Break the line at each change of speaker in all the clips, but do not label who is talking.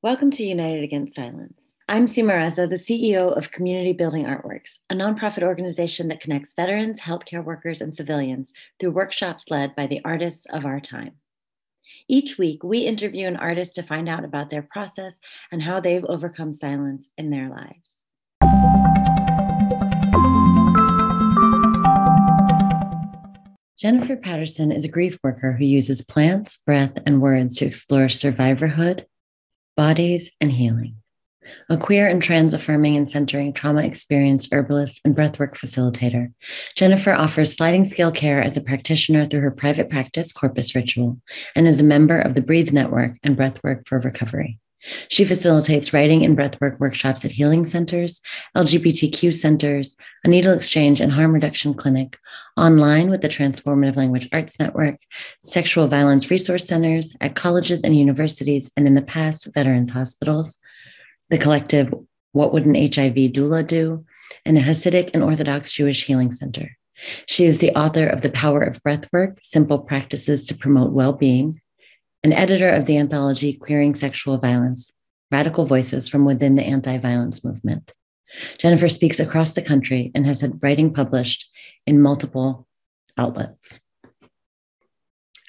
Welcome to United Against Silence. I'm Seema Reza, the CEO of Community Building Artworks, a nonprofit organization that connects veterans, healthcare workers, and civilians through workshops led by the artists of our time. Each week, we interview an artist to find out about their process and how they've overcome silence in their lives. Jennifer Patterson is a grief worker who uses plants, breath, and words to explore survivorhood, bodies, and healing. A queer and trans affirming and centering trauma experienced herbalist and breathwork facilitator, Jennifer offers sliding scale care as a practitioner through her private practice, Corpus Ritual, and is a member of the Breathe Network and Breathwork for Recovery. She facilitates writing and breathwork workshops at healing centers, LGBTQ centers, a needle exchange and harm reduction clinic, online with the Transformative Language Arts Network, sexual violence resource centers, at colleges and universities, and in the past, veterans hospitals, the collective What Would an HIV Doula Do, and a Hasidic and Orthodox Jewish healing center. She is the author of The Power of Breathwork Simple Practices to Promote Well Being and editor of the anthology Queering Sexual Violence Radical Voices from Within the Anti Violence Movement. Jennifer speaks across the country and has had writing published in multiple outlets.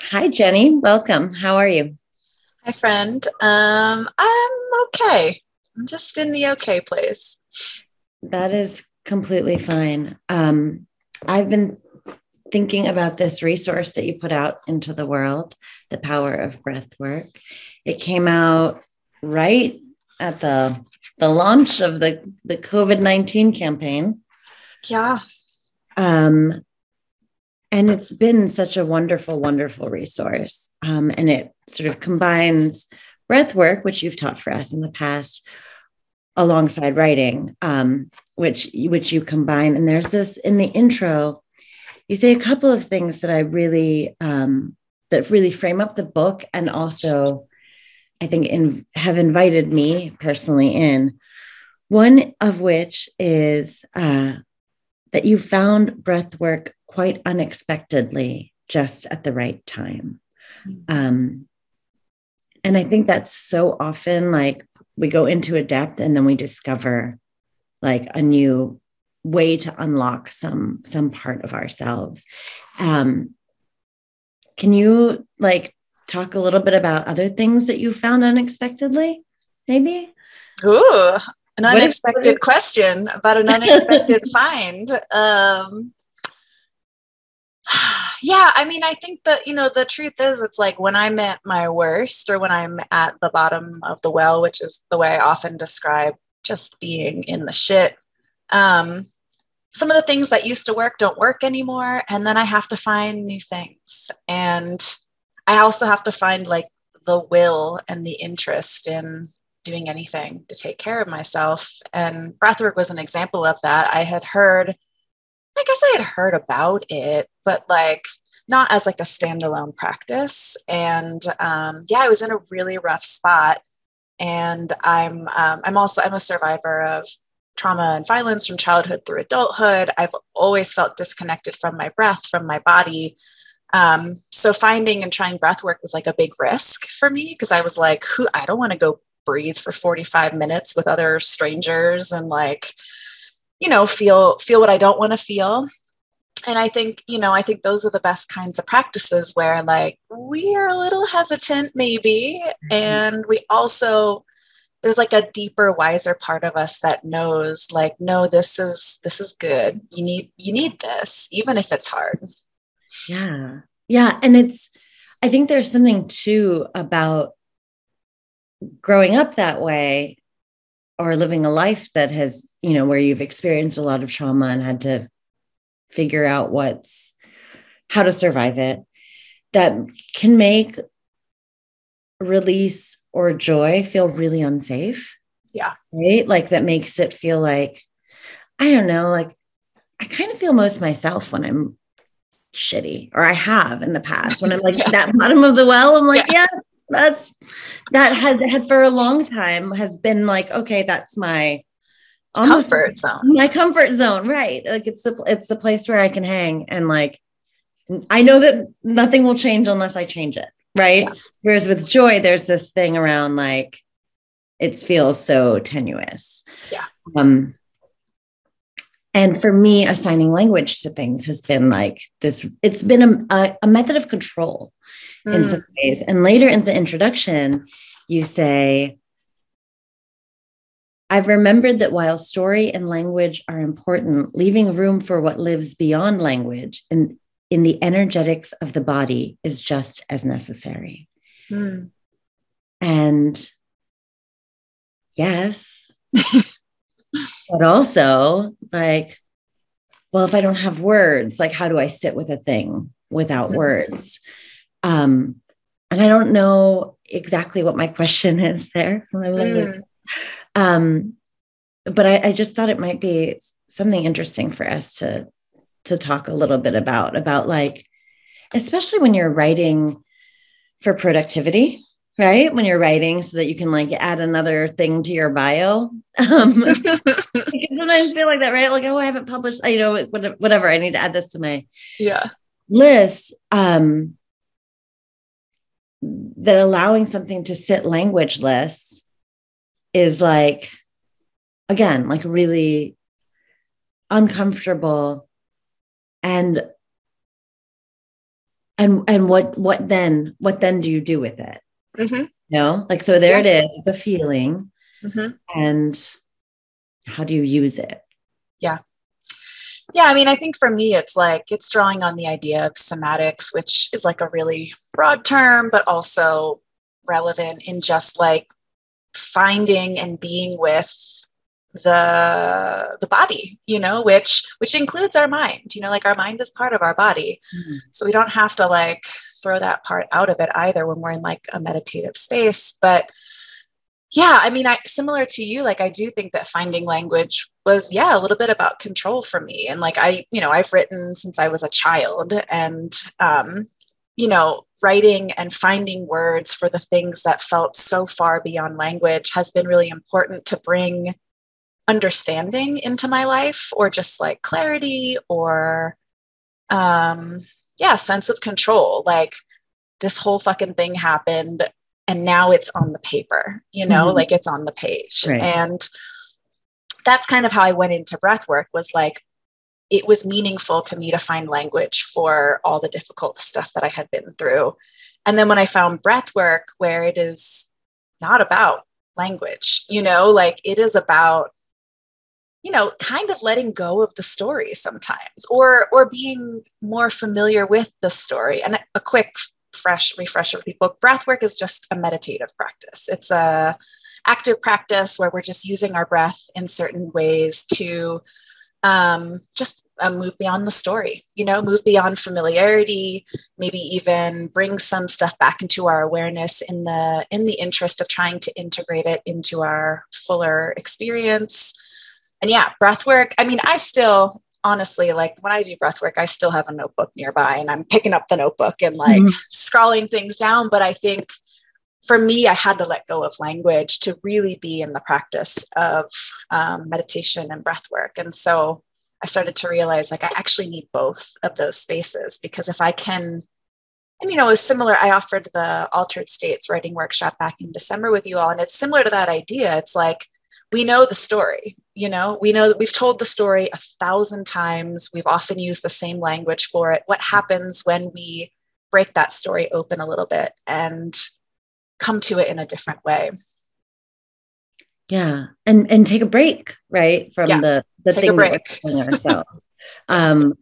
Hi, Jenny. Welcome. How are you?
Hi, friend. Um, I'm okay. I'm just in the okay place.
That is completely fine. Um, I've been thinking about this resource that you put out into the world, The Power of Breath Work. It came out right at the the launch of the, the COVID-19 campaign.
Yeah.
Um, and it's been such a wonderful, wonderful resource. Um, and it sort of combines breath work, which you've taught for us in the past, alongside writing, um, which which you combine. And there's this in the intro you say a couple of things that I really um, that really frame up the book and also I think in, have invited me personally in. One of which is uh, that you found breath work quite unexpectedly, just at the right time. Mm-hmm. Um, and I think that's so often like we go into a depth and then we discover like a new way to unlock some some part of ourselves. Um can you like talk a little bit about other things that you found unexpectedly maybe?
Ooh, an unexpected question about an unexpected find. Um yeah i mean i think that you know the truth is it's like when i'm at my worst or when i'm at the bottom of the well which is the way i often describe just being in the shit um, some of the things that used to work don't work anymore. And then I have to find new things. And I also have to find like the will and the interest in doing anything to take care of myself. And breathwork was an example of that. I had heard, I guess I had heard about it, but like not as like a standalone practice. And um, yeah, I was in a really rough spot. And I'm um, I'm also I'm a survivor of trauma and violence from childhood through adulthood. I've always felt disconnected from my breath, from my body. Um, so finding and trying breath work was like a big risk for me because I was like, who I don't want to go breathe for 45 minutes with other strangers and like, you know, feel feel what I don't want to feel. And I think, you know, I think those are the best kinds of practices where like we are a little hesitant maybe mm-hmm. and we also there's like a deeper wiser part of us that knows like no this is this is good. You need you need this even if it's hard.
Yeah. Yeah and it's i think there's something too about growing up that way or living a life that has you know where you've experienced a lot of trauma and had to figure out what's how to survive it that can make release or joy feel really unsafe.
Yeah.
Right. Like that makes it feel like, I don't know, like I kind of feel most myself when I'm shitty, or I have in the past when I'm like yeah. that bottom of the well. I'm like, yeah. yeah, that's that had had for a long time has been like, okay, that's my
comfort zone.
My comfort zone. Right. Like it's the it's the place where I can hang and like I know that nothing will change unless I change it right? Yeah. Whereas with joy, there's this thing around like, it feels so tenuous.
Yeah.
Um, and for me, assigning language to things has been like this, it's been a, a method of control mm. in some ways. And later in the introduction, you say, I've remembered that while story and language are important, leaving room for what lives beyond language and in the energetics of the body is just as necessary. Mm. And yes, but also like, well, if I don't have words, like, how do I sit with a thing without mm-hmm. words? Um, and I don't know exactly what my question is there. Mm. Um, but I, I just thought it might be something interesting for us to to talk a little bit about about like especially when you're writing for productivity right? When you're writing so that you can like add another thing to your bio. Um because sometimes feel like that right? Like oh i haven't published you know whatever i need to add this to my
yeah.
list. Um that allowing something to sit languageless is like again like really uncomfortable and and and what what then what then do you do with it mm-hmm. you know like so there yeah. it is it's a feeling mm-hmm. and how do you use it
yeah yeah i mean i think for me it's like it's drawing on the idea of somatics which is like a really broad term but also relevant in just like finding and being with the the body you know which which includes our mind you know like our mind is part of our body. Mm-hmm. so we don't have to like throw that part out of it either when we're in like a meditative space. But yeah i mean i similar to you like i do think that finding language was yeah a little bit about control for me. And like i you know i've written since i was a child and um you know writing and finding words for the things that felt so far beyond language has been really important to bring understanding into my life or just like clarity or um yeah sense of control like this whole fucking thing happened and now it's on the paper you know mm-hmm. like it's on the page right. and that's kind of how i went into breath work was like it was meaningful to me to find language for all the difficult stuff that i had been through and then when i found breath work where it is not about language you know like it is about you know kind of letting go of the story sometimes or or being more familiar with the story. And a quick fresh refresher for people breath work is just a meditative practice. It's a active practice where we're just using our breath in certain ways to um, just uh, move beyond the story you know move beyond familiarity maybe even bring some stuff back into our awareness in the in the interest of trying to integrate it into our fuller experience and yeah, breath work. I mean, I still honestly like when I do breath work, I still have a notebook nearby and I'm picking up the notebook and like mm-hmm. scrawling things down. But I think for me, I had to let go of language to really be in the practice of um, meditation and breath work. And so I started to realize like I actually need both of those spaces because if I can, and you know, it's similar. I offered the altered states writing workshop back in December with you all, and it's similar to that idea. It's like we know the story you know? We know that we've told the story a thousand times. We've often used the same language for it. What happens when we break that story open a little bit and come to it in a different way?
Yeah and and take a break right from yeah. the the take thing that we're telling ourselves. Um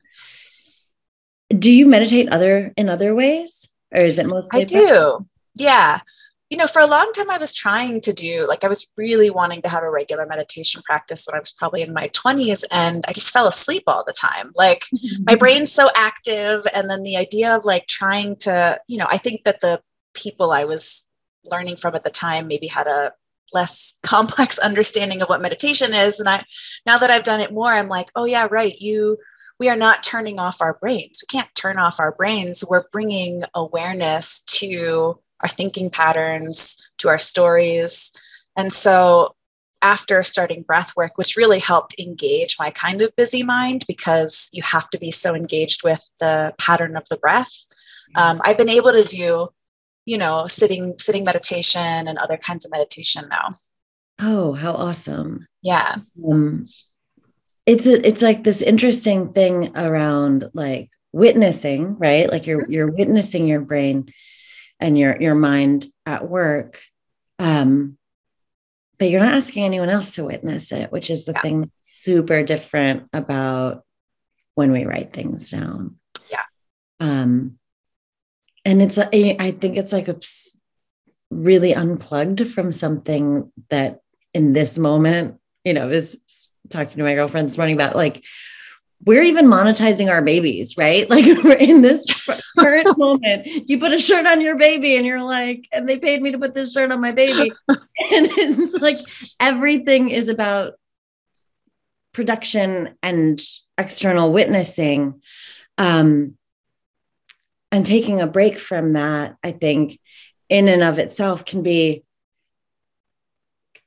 do you meditate other in other ways? Or is it mostly
i do. Yeah you know, for a long time, I was trying to do, like, I was really wanting to have a regular meditation practice when I was probably in my 20s, and I just fell asleep all the time. Like, mm-hmm. my brain's so active. And then the idea of like trying to, you know, I think that the people I was learning from at the time maybe had a less complex understanding of what meditation is. And I, now that I've done it more, I'm like, oh, yeah, right. You, we are not turning off our brains. We can't turn off our brains. We're bringing awareness to, our thinking patterns, to our stories. And so after starting breath work, which really helped engage my kind of busy mind because you have to be so engaged with the pattern of the breath, um, I've been able to do, you know, sitting sitting meditation and other kinds of meditation now.
Oh, how awesome.
Yeah.
Um, it's a, it's like this interesting thing around like witnessing, right? Like you're you're witnessing your brain and your your mind at work. Um, but you're not asking anyone else to witness it, which is the
Yeah.
thing that's super different about when we write things down.
Yeah.
Um, and it's a- I think it's like a really unplugged from something that in this moment, you know, is talking to my girlfriend this morning about like we're even monetizing our babies, right? Like in this current moment. You put a shirt on your baby and you're like, and they paid me to put this shirt on my baby. and it's like everything is about production and external witnessing. Um, and taking a break from that, I think, in and of itself can be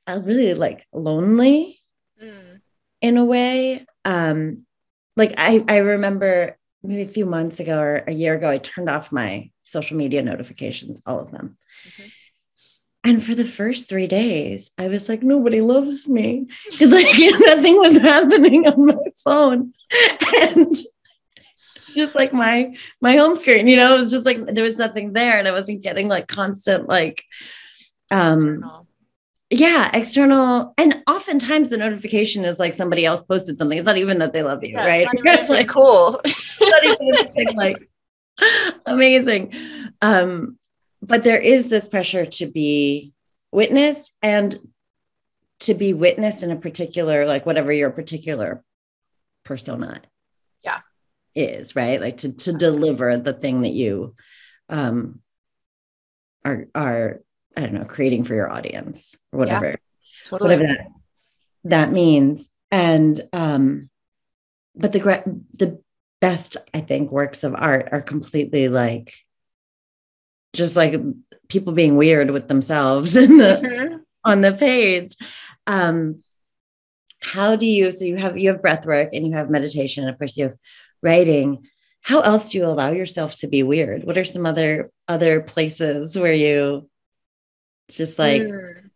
really like lonely
Mm.
in a way. Um, like I, I remember maybe a few months ago or a year ago, I turned off my social media notifications, all of them.
Mhm.
And for the first three days, I was like, nobody loves me because like nothing was happening on my phone. And just like my my home screen, you know, it was just like there was nothing there and I wasn't getting like constant like um
External.
Yeah external and oftentimes the notification is like somebody else posted something. It's not even that they love you
Yeah,
right?
it's
like,
cool.
it's not even anything, like amazing. Um but there is this pressure to be witnessed and to be witnessed in a particular like whatever your particular persona
Yeah.
is right? Like to to deliver the thing that you um are are i don't know creating for your audience or whatever.
totally.
whatever that that means. And um but the the best i think works of art are completely like just like people being weird with themselves in the
Mhm.
on the page. Um how do you so you have you have breath work and you have meditation and of course you have writing. How else do you allow yourself to be weird? What are some other other places where you just like
Mm.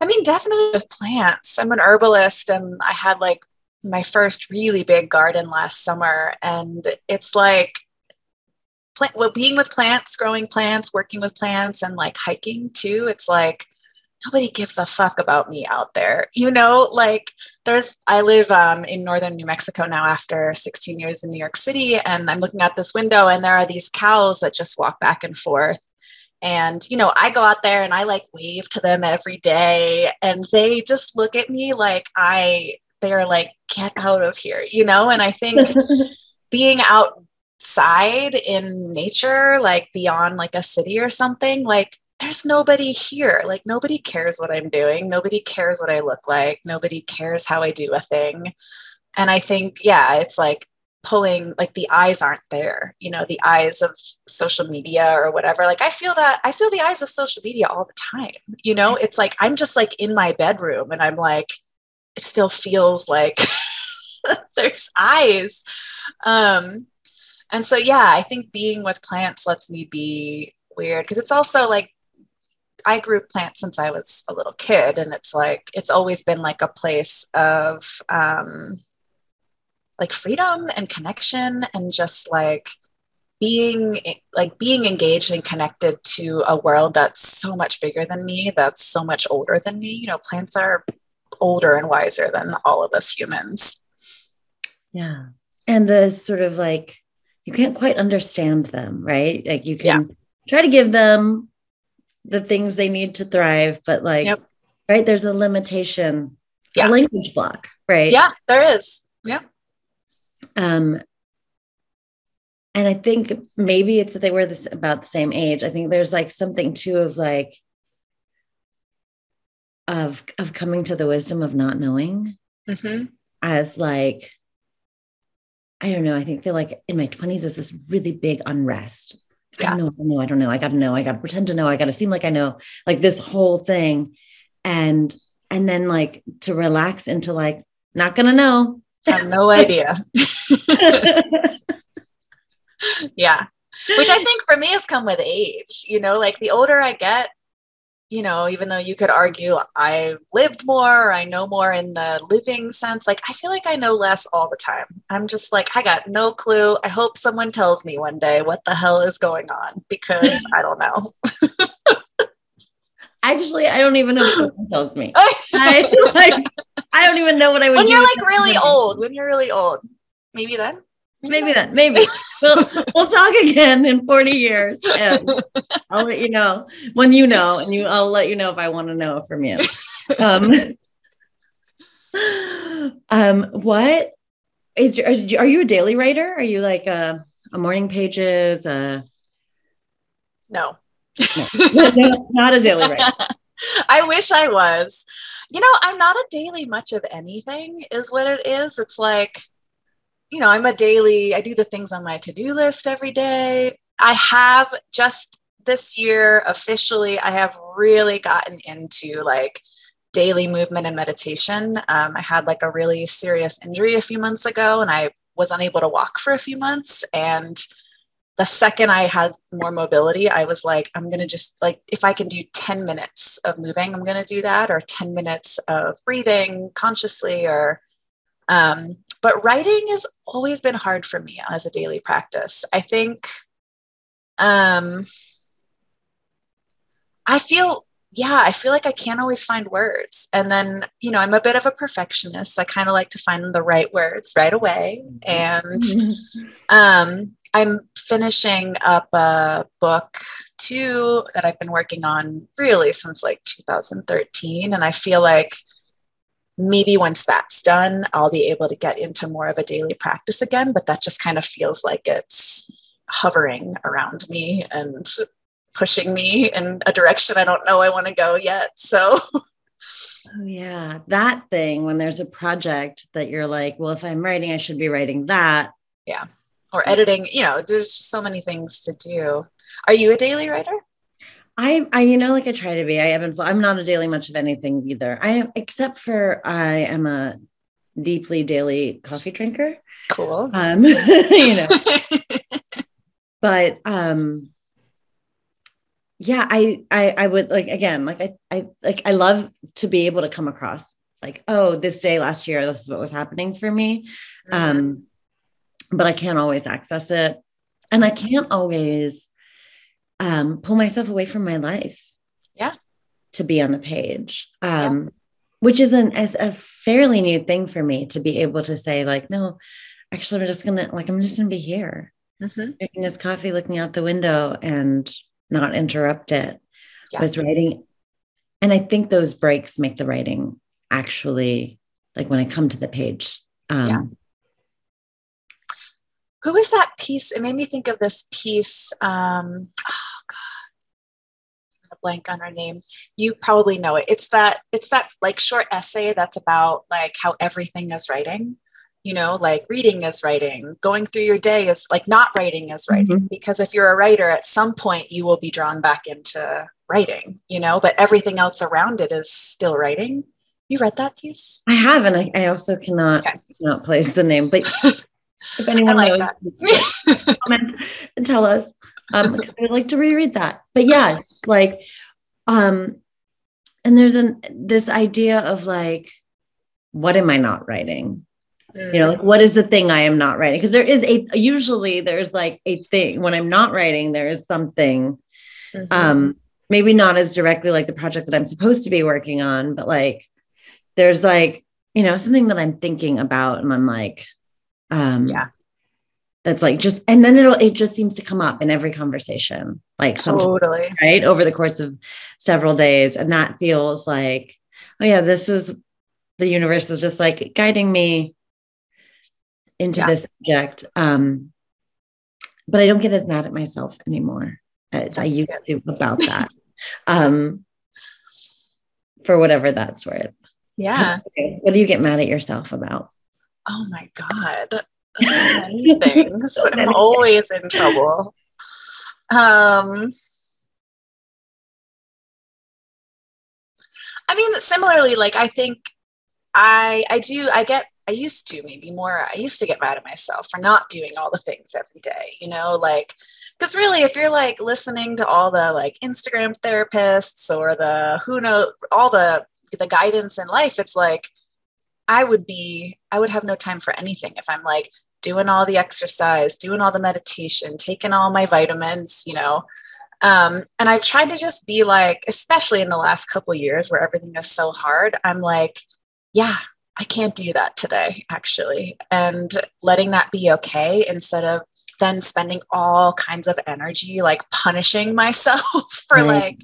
I mean, definitely with plants. I'm an herbalist and I had like my first really big garden last summer. And it's like plant, well, being with plants, growing plants, working with plants, and like hiking too. It's like nobody gives a fuck about me out there. You know, like there's, I live um, in northern New Mexico now after 16 years in New York City. And I'm looking out this window and there are these cows that just walk back and forth. And, you know, I go out there and I like wave to them every day and they just look at me like I, they're like, get out of here, you know? And I think being outside in nature, like beyond like a city or something, like there's nobody here. Like nobody cares what I'm doing. Nobody cares what I look like. Nobody cares how I do a thing. And I think, yeah, it's like pulling, like the eyes aren't there, you know, the eyes of social media or whatever. Like I feel that, I feel the eyes of social media all the time. You know, it's like I'm just like in my bedroom and I'm like, it still feels like there's eyes. Um, and so, yeah, I think being with plants lets me be weird because it's also like I grew plants since I was a little kid, and it's like it's always been like a place of um, like freedom and connection, and just like being like being engaged and connected to a world that's so much bigger than me, that's so much older than me. You know, plants are older and wiser than all of us humans.
Yeah. And the sort of like, you can't quite understand them, right? Like you can try to give them the things they need to thrive, but like,
Yep.
right, there's a limitation,
Yeah.
a language block, right?
Yeah, there is. Yeah.
Um, and I think maybe it's that they were this about the same age. I think there's like something too of like of of coming to the wisdom of not knowing
hmm
as like I don't know. I think feel like in my 20s is this really big unrest. I
Yeah.
don't know, I don't know, I don't know. I gotta know, I gotta pretend to know, I gotta seem like I know, like this whole thing. And and then like to relax into like, not gonna know.
I have no idea. yeah. Which I think for me has come with age. You know, like the older I get, you know, even though you could argue I lived more, I know more in the living sense, like I feel like I know less all the time. I'm just like, I got no clue. I hope someone tells me one day what the hell is going on because I don't know.
Actually, I don't even know someone tells me. I, like, I don't even know what I would
when you're like really old, when you're really old, maybe then.
Maybe then, maybe we'll, we'll talk again in 40 years and I'll let you know when you know, and you, I'll let you know if I want to know from you. Um, um, what is your, are you a daily writer? Are you like a, a morning pages? Uh,
no,
no, not a daily writer.
I wish I was. You know, I'm not a daily much of anything, is what it is. It's like, you know, I'm a daily, I do the things on my to do list every day. I have just this year officially, I have really gotten into like daily movement and meditation. Um, I had like a really serious injury a few months ago and I was unable to walk for a few months. And the second I had more mobility, I was like, I'm going to just like, if I can do 10 minutes of moving, I'm going to do that, or 10 minutes of breathing consciously, or um, but writing has always been hard for me as a daily practice. I think um, I feel, yeah, I feel like I can't always find words. And then, you know, I'm a bit of a perfectionist. So I kind of like to find the right words right away. And um, I'm finishing up a book too that I've been working on really since like 2013. And I feel like maybe once that's done, I'll be able to get into more of a daily practice again. But that just kind of feels like it's hovering around me and pushing me in a direction I don't know I want to go yet. So,
oh, yeah, that thing when there's a project that you're like, well, if I'm writing, I should be writing that.
Yeah. Or editing, you know, there's so many things to do. Are you a daily writer?
I, I, you know, like I try to be. I haven't. I'm not a daily much of anything either. I am, except for I am a deeply daily coffee drinker.
Cool.
Um, you know, but um, yeah, I, I, I would like again, like I, I, like I love to be able to come across like, oh, this day last year, this is what was happening for me. Mm-hmm. Um, but I can't always access it, and I can't always um, pull myself away from my life.
Yeah.
To be on the page. Um, yeah. which is an as a fairly new thing for me to be able to say, like, no, actually, I'm just gonna like I'm just gonna be here. Mm-hmm. Drinking this coffee, looking out the window and not interrupt it yeah. with writing. And I think those breaks make the writing actually like when I come to the page. Um,
who is that piece? It made me think of this piece. Um, oh God, a blank on her name. You probably know it. It's that. It's that like short essay that's about like how everything is writing. You know, like reading is writing. Going through your day is like not writing is writing. Mm-hmm. Because if you're a writer, at some point you will be drawn back into writing. You know, but everything else around it is still writing. You read that piece?
I have, and I, I also cannot okay. cannot place the name, but If anyone like knows, comment and tell us. Um, because I'd like to reread that. But yes, like, um, and there's an this idea of like, what am I not writing? Mm. You know, like what is the thing I am not writing? Because there is a usually there's like a thing when I'm not writing, there is something. Mm-hmm. Um, maybe not as directly like the project that I'm supposed to be working on, but like there's like, you know, something that I'm thinking about and I'm like,
um, yeah.
That's like just, and then it'll, it just seems to come up in every conversation, like
totally
right over the course of several days. And that feels like, oh yeah, this is the universe is just like guiding me into yeah. this subject. Um, but I don't get as mad at myself anymore as I used good. to about that. um, for whatever that's worth.
Yeah.
Okay. What do you get mad at yourself about?
Oh my God, so many things. I'm always in trouble. Um, I mean, similarly, like I think I I do I get I used to maybe more I used to get mad at myself for not doing all the things every day, you know, like because really if you're like listening to all the like instagram therapists or the who know all the the guidance in life it's like i would be i would have no time for anything if i'm like doing all the exercise doing all the meditation taking all my vitamins you know? Um, and i've tried to just be like especially in the last couple years where everything is so hard i'm like yeah i can't do that today actually. And letting that be okay instead of then spending all kinds of energy like punishing myself for right. like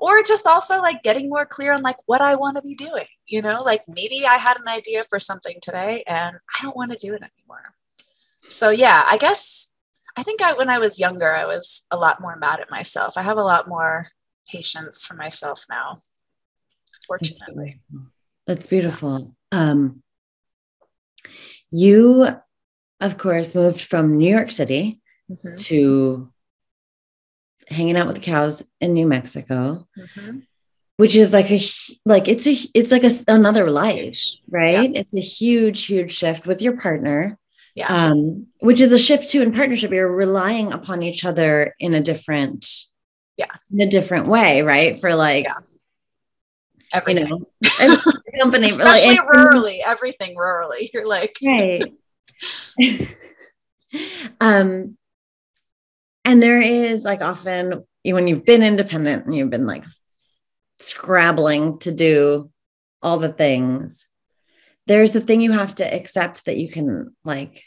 or just also like getting more clear on like what I want to be doing, you know, like maybe I had an idea for something today and I don't want to do it anymore. So yeah, I guess I think I, when I was younger, I was a lot more mad at myself. I have a lot more patience for myself now, fortunately.
That's beautiful. Um, you of course, moved from New York City mm-hmm. to hanging out with the cows in New Mexico, mm-hmm. Which is like a like it's a it's like a, another life, right? Yeah. It's a huge huge shift with your partner. Yeah. Um, which is a shift too in partnership. You're relying upon each other in a different,
yeah,
in a different way, right? For like, yeah.
everything. You know, company, especially like, rurally, everything rurally. You're like,
right. um, and there is like often when you've been independent and you've been like scrabbling to do all the things, there's a thing you have to accept that you can like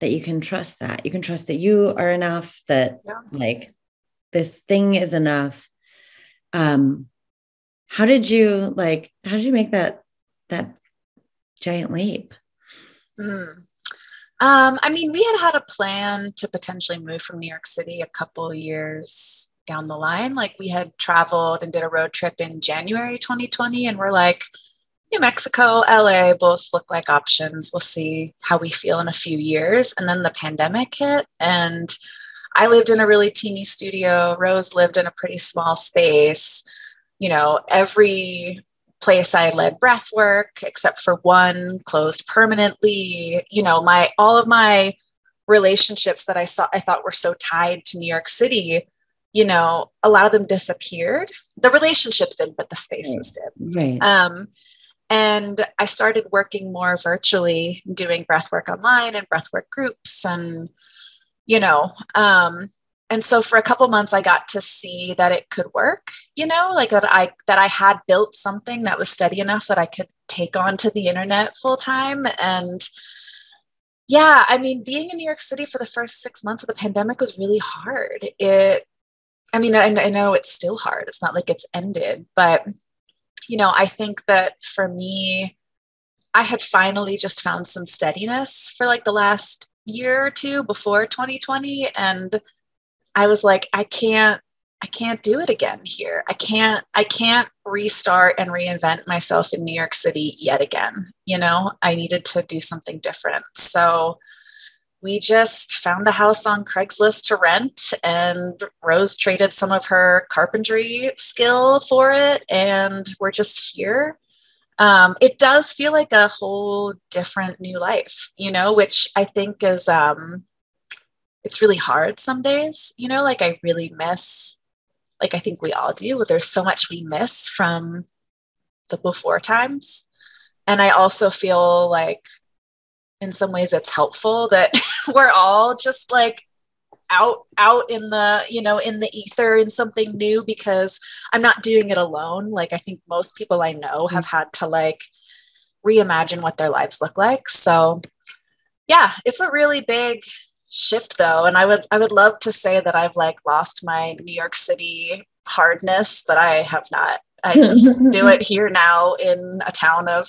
that you can trust that you can trust that you are enough that yeah. like this thing is enough um how did you like how did you make that that giant leap
Mm. Um, I mean, we had had a plan to potentially move from New York City a couple years down the line. Like we had traveled and did a road trip in January 2020, and we're like, New Mexico, LA both look like options. We'll see how we feel in a few years. And then the pandemic hit, and I lived in a really teeny studio. Rose lived in a pretty small space. You know, every place I led breath work, except for one closed permanently. You know, my all of my relationships that I saw I thought were so tied to New York City, you know, a lot of them disappeared. The relationships did, but the spaces
did. Right.
Um, and I started working more virtually, doing breathwork online and breathwork groups, and you know, um, and so for a couple months i got to see that it could work you know like that i that i had built something that was steady enough that i could take on to the internet full time and yeah i mean being in new york city for the first six months of the pandemic was really hard it i mean I, I know it's still hard it's not like it's ended but you know i think that for me i had finally just found some steadiness for like the last year or two before 2020 and I was like, I can't, I can't do it again here. I can't, I can't restart and reinvent myself in New York City yet again. You know, I needed to do something different. So we just found a house on Craigslist to rent, and Rose traded some of her carpentry skill for it, and we're just here. Um, it does feel like a whole different new life, you know, which I think is um, it's really hard some days, you know, like I really miss, like I think we all do, there's so much we miss from the before times. And I also feel like in some ways it's helpful that we're all just like out out in the you know in the ether in something new because i'm not doing it alone. Like i think most people i know have mm-hmm. had to like reimagine what their lives look like. So yeah it's a really big shift though. And i would i would love to say that i've like lost my new york city hardness but i have not. I just do it here now in a town of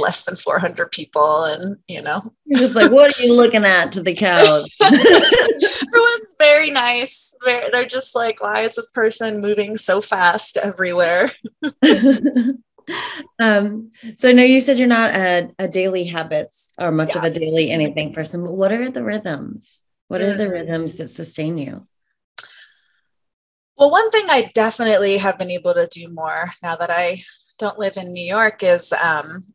less than 400 people and you know.
You're just like what are you looking at to the cows
everyone's very nice. They're, they're just like why is this person moving so fast everywhere?
Um so I know you said you're not a, a daily habits or much yeah. of a daily anything person but what are the rhythms? What are the mm. rhythms that sustain you?
Well one thing i definitely have been able to do more now that i don't live in new york is um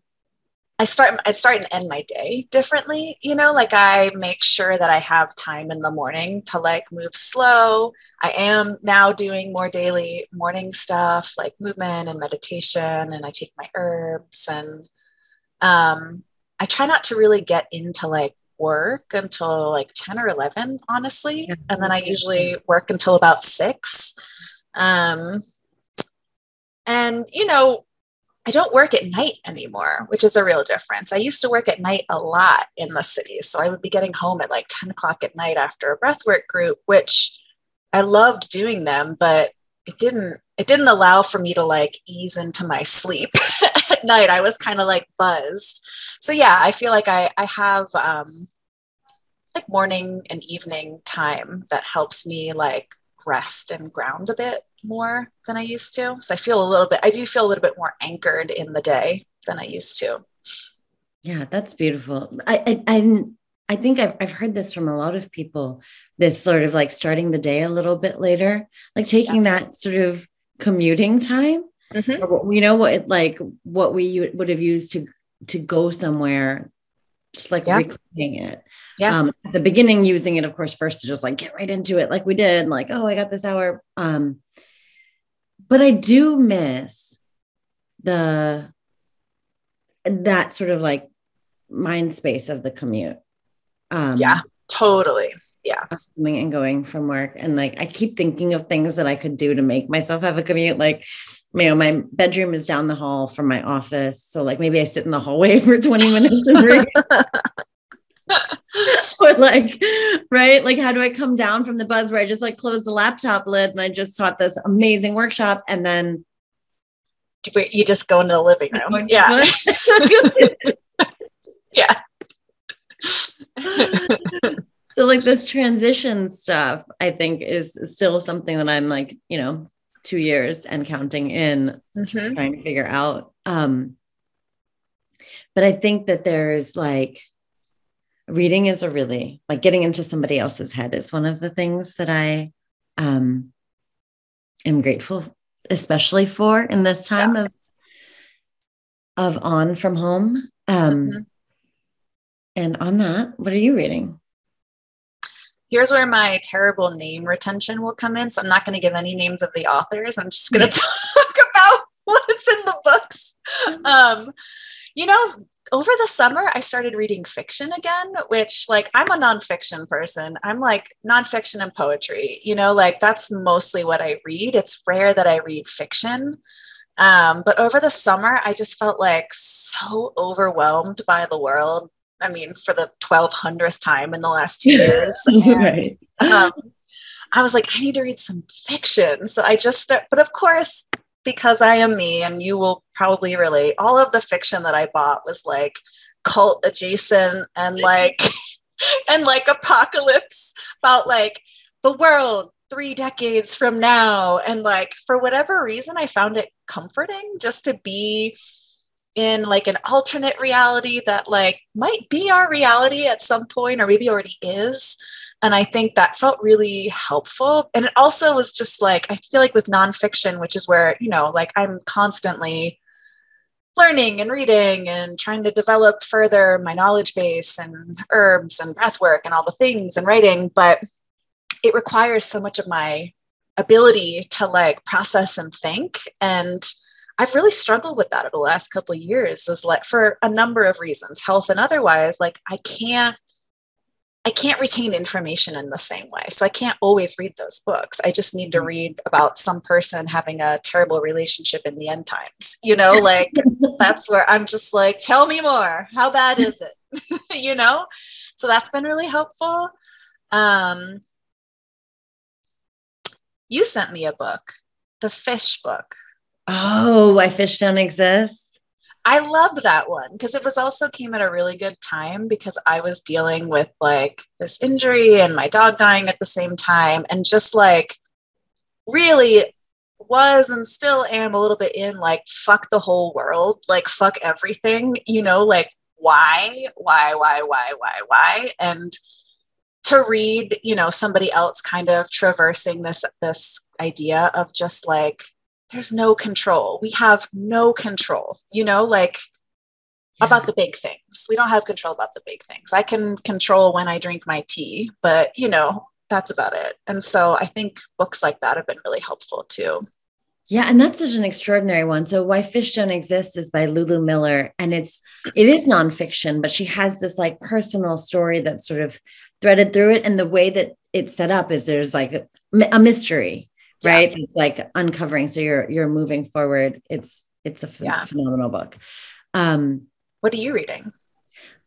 I start I start and end my day differently, you know, like I make sure that I have time in the morning to like move slow. I am now doing more daily morning stuff like movement and meditation and I take my herbs and um I try not to really get into like work until like 10 or 11 honestly yeah, and then I usually work until about 6. Um and you know I don't work at night anymore, which is a real difference. I used to work at night a lot in the city. So I would be getting home at like 10 o'clock at night after a breathwork group, which I loved doing them, but it didn't it didn't allow for me to like ease into my sleep at night. I was kind of like buzzed. So yeah, I feel like I I have um like morning and evening time that helps me like rest and ground a bit more than I used to. So I feel a little bit, I do feel a little bit more anchored in the day than I used to.
Yeah, that's beautiful. I, I, I, I think I've, I've heard this from a lot of people, this sort of like starting the day a little bit later, like taking yeah. that sort of commuting time, mm-hmm. or, you know, what like what we would have used to, to go somewhere, just like yeah. reclaiming it. Yeah. Um, at the beginning, using it, of course, first to just like get right into it, like we did, like, oh, I got this hour. Um, but I do miss the that sort of like mind space of the commute.
Um, yeah, totally. Yeah.
Coming and going from work. And like, I keep thinking of things that I could do to make myself have a commute. Like, you know, my bedroom is down the hall from my office. So like maybe I sit in the hallway for 20 minutes. or like, right? Like, how do I come down from the buzz where I just like close the laptop lid and I just taught this amazing workshop and then
you just go into the living room. Yeah. yeah.
so like this transition stuff, I think is still something that I'm like, you know, two years and counting in mm-hmm. trying to figure out. Um, but I think that there's like reading is a really like getting into somebody else's head is one of the things that I um, am grateful, especially for in this time yeah. of of on from home. Um, mm-hmm. And on that, what are you reading?
Here's where my terrible name retention will come in. So I'm not going to give any names of the authors. I'm just going to talk about what's in the books. Um, you know, over the summer, I started reading fiction again, which, like, I'm a nonfiction person. I'm like nonfiction and poetry, you know, like that's mostly what I read. It's rare that I read fiction. Um, but over the summer, I just felt like so overwhelmed by the world. I mean, for the 1200th time in the last two years. And, right. um, I was like, I need to read some fiction. So I just, but of course, because I am me and you will probably relate. All of the fiction that I bought was like cult adjacent and like and like apocalypse about like the world three decades from now and like for whatever reason I found it comforting just to be in like an alternate reality that like might be our reality at some point or maybe already is and I think that felt really helpful. And it also was just like, I feel like with nonfiction, which is where, you know, like I'm constantly learning and reading and trying to develop further my knowledge base and herbs and breath work and all the things and writing. But it requires so much of my ability to like process and think. And I've really struggled with that over the last couple of years, is like for a number of reasons, health and otherwise. Like I can't I can't retain information in the same way. So I can't always read those books. I just need to mm-hmm. read about some person having a terrible relationship in the end times. You know, like that's where I'm just like, tell me more. How bad is it? you know? So that's been really helpful. Um, you sent me a book, the fish book.
Oh, why fish don't exist?
I loved that one because it was also came at a really good time because I was dealing with like this injury and my dog dying at the same time and just like really was and still am a little bit in like fuck the whole world like fuck everything you know like why why why why why why? And to read you know somebody else kind of traversing this this idea of just like there's no control. We have no control, you know, like yeah. about the big things. We don't have control about the big things. I can control when I drink my tea, but you know, that's about it. And so I think books like that have been really helpful too.
Yeah, and that's such an extraordinary one. So Why Fish Don't Exist is by Lulu Miller. And it's it is nonfiction, but she has this like personal story that's sort of threaded through it. And the way that it's set up is there's like a, a mystery, right? Yeah. It's like uncovering. So you're you're moving forward. It's it's a yeah. phenomenal book. Um,
what are you reading?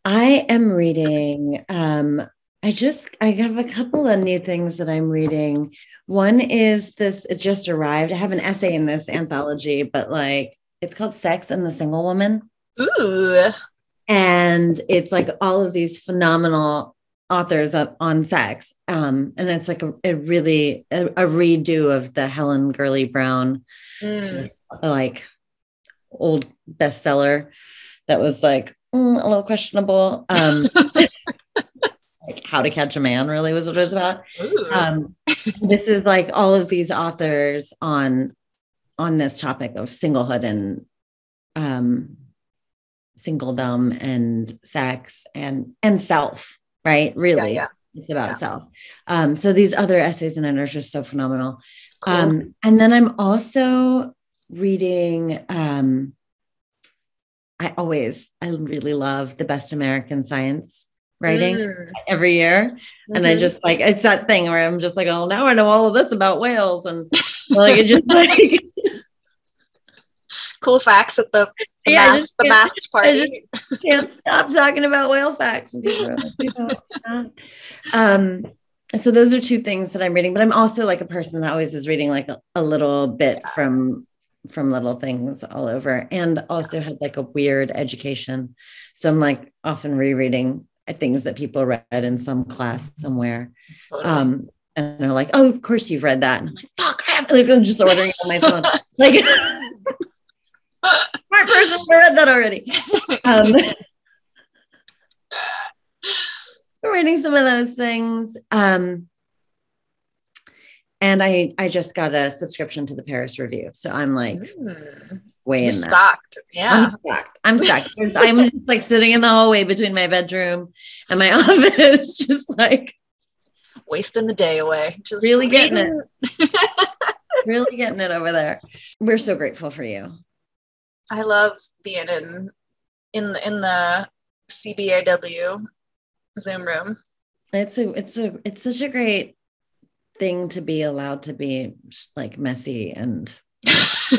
I am reading um I just I have a couple of new things that I'm reading. One is this it just arrived. I have an essay in this anthology, but like it's called Sex and the Single Woman.
Ooh.
And it's like all of these phenomenal authors on sex. Um, and it's like a, a really a, a, redo of the Helen Gurley Brown mm. sort of, like old bestseller that was like mm, a little questionable. Um like how to catch a man really was what it was about um, this is like all of these authors on on this topic of singlehood and um singledom and sex and and self right really yeah, yeah. it's about yeah. self um so these other essays in it are just so phenomenal cool. um and then i'm also reading um i always i really love the best american science writing mm. every year. Mm-hmm. And I mm-hmm. just like it's that thing where I'm just like, oh, now I know all of this about whales, and like it just like
cool facts at the, the yeah, mass, the masked party.
I can't stop talking about whale facts, and people, like, um. So those are two things that I'm reading, but I'm also like a person that always is reading like a, a little bit from from little things all over and also had like a weird education. So I'm like often rereading things that people read in some class somewhere. Um, and they're like, "Oh, of course you've read that." And I'm like, "Fuck, I have." Like, I'm just ordering on my phone. like, smart person, I read that already. Um, reading some of those things. Um, and I I just got a subscription to the Paris Review, so I'm like, mm way You're in
stocked. Yeah.
I'm stocked. I'm stocked. I'm just like sitting in the hallway between my bedroom and my office, just like
wasting the day away. Just
really getting it. really getting it over there. We're so grateful for you.
I love being in in in the CBAW Zoom room.
It's a it's a it's such a great thing to be allowed to be like messy and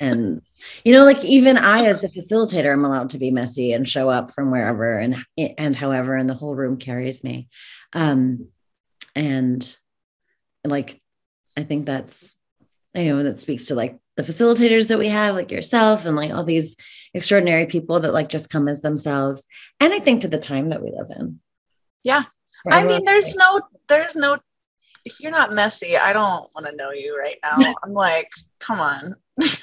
and you know like even i as a facilitator i'm allowed to be messy and show up from wherever and and however and the whole room carries me um and like i think that's you know that speaks to like the facilitators that we have like yourself and like all these extraordinary people that like just come as themselves and i think to the time that we live in
yeah i mean there's no there's no if you're not messy i don't want to know you right now i'm like come on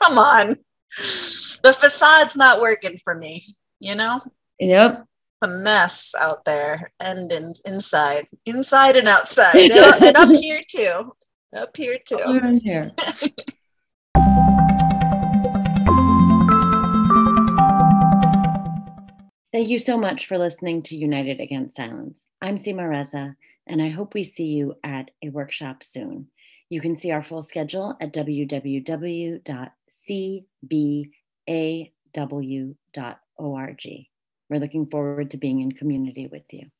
Come on. The facade's not working for me, you know?
Yep.
a mess out there and in, inside, inside and outside, and up here too. Up here too. Up here.
Thank you so much for listening to United Against Silence. I'm Seema Reza, and I hope we see you at a workshop soon. You can see our full schedule at www.cbaw.org. We're looking forward to being in community with you.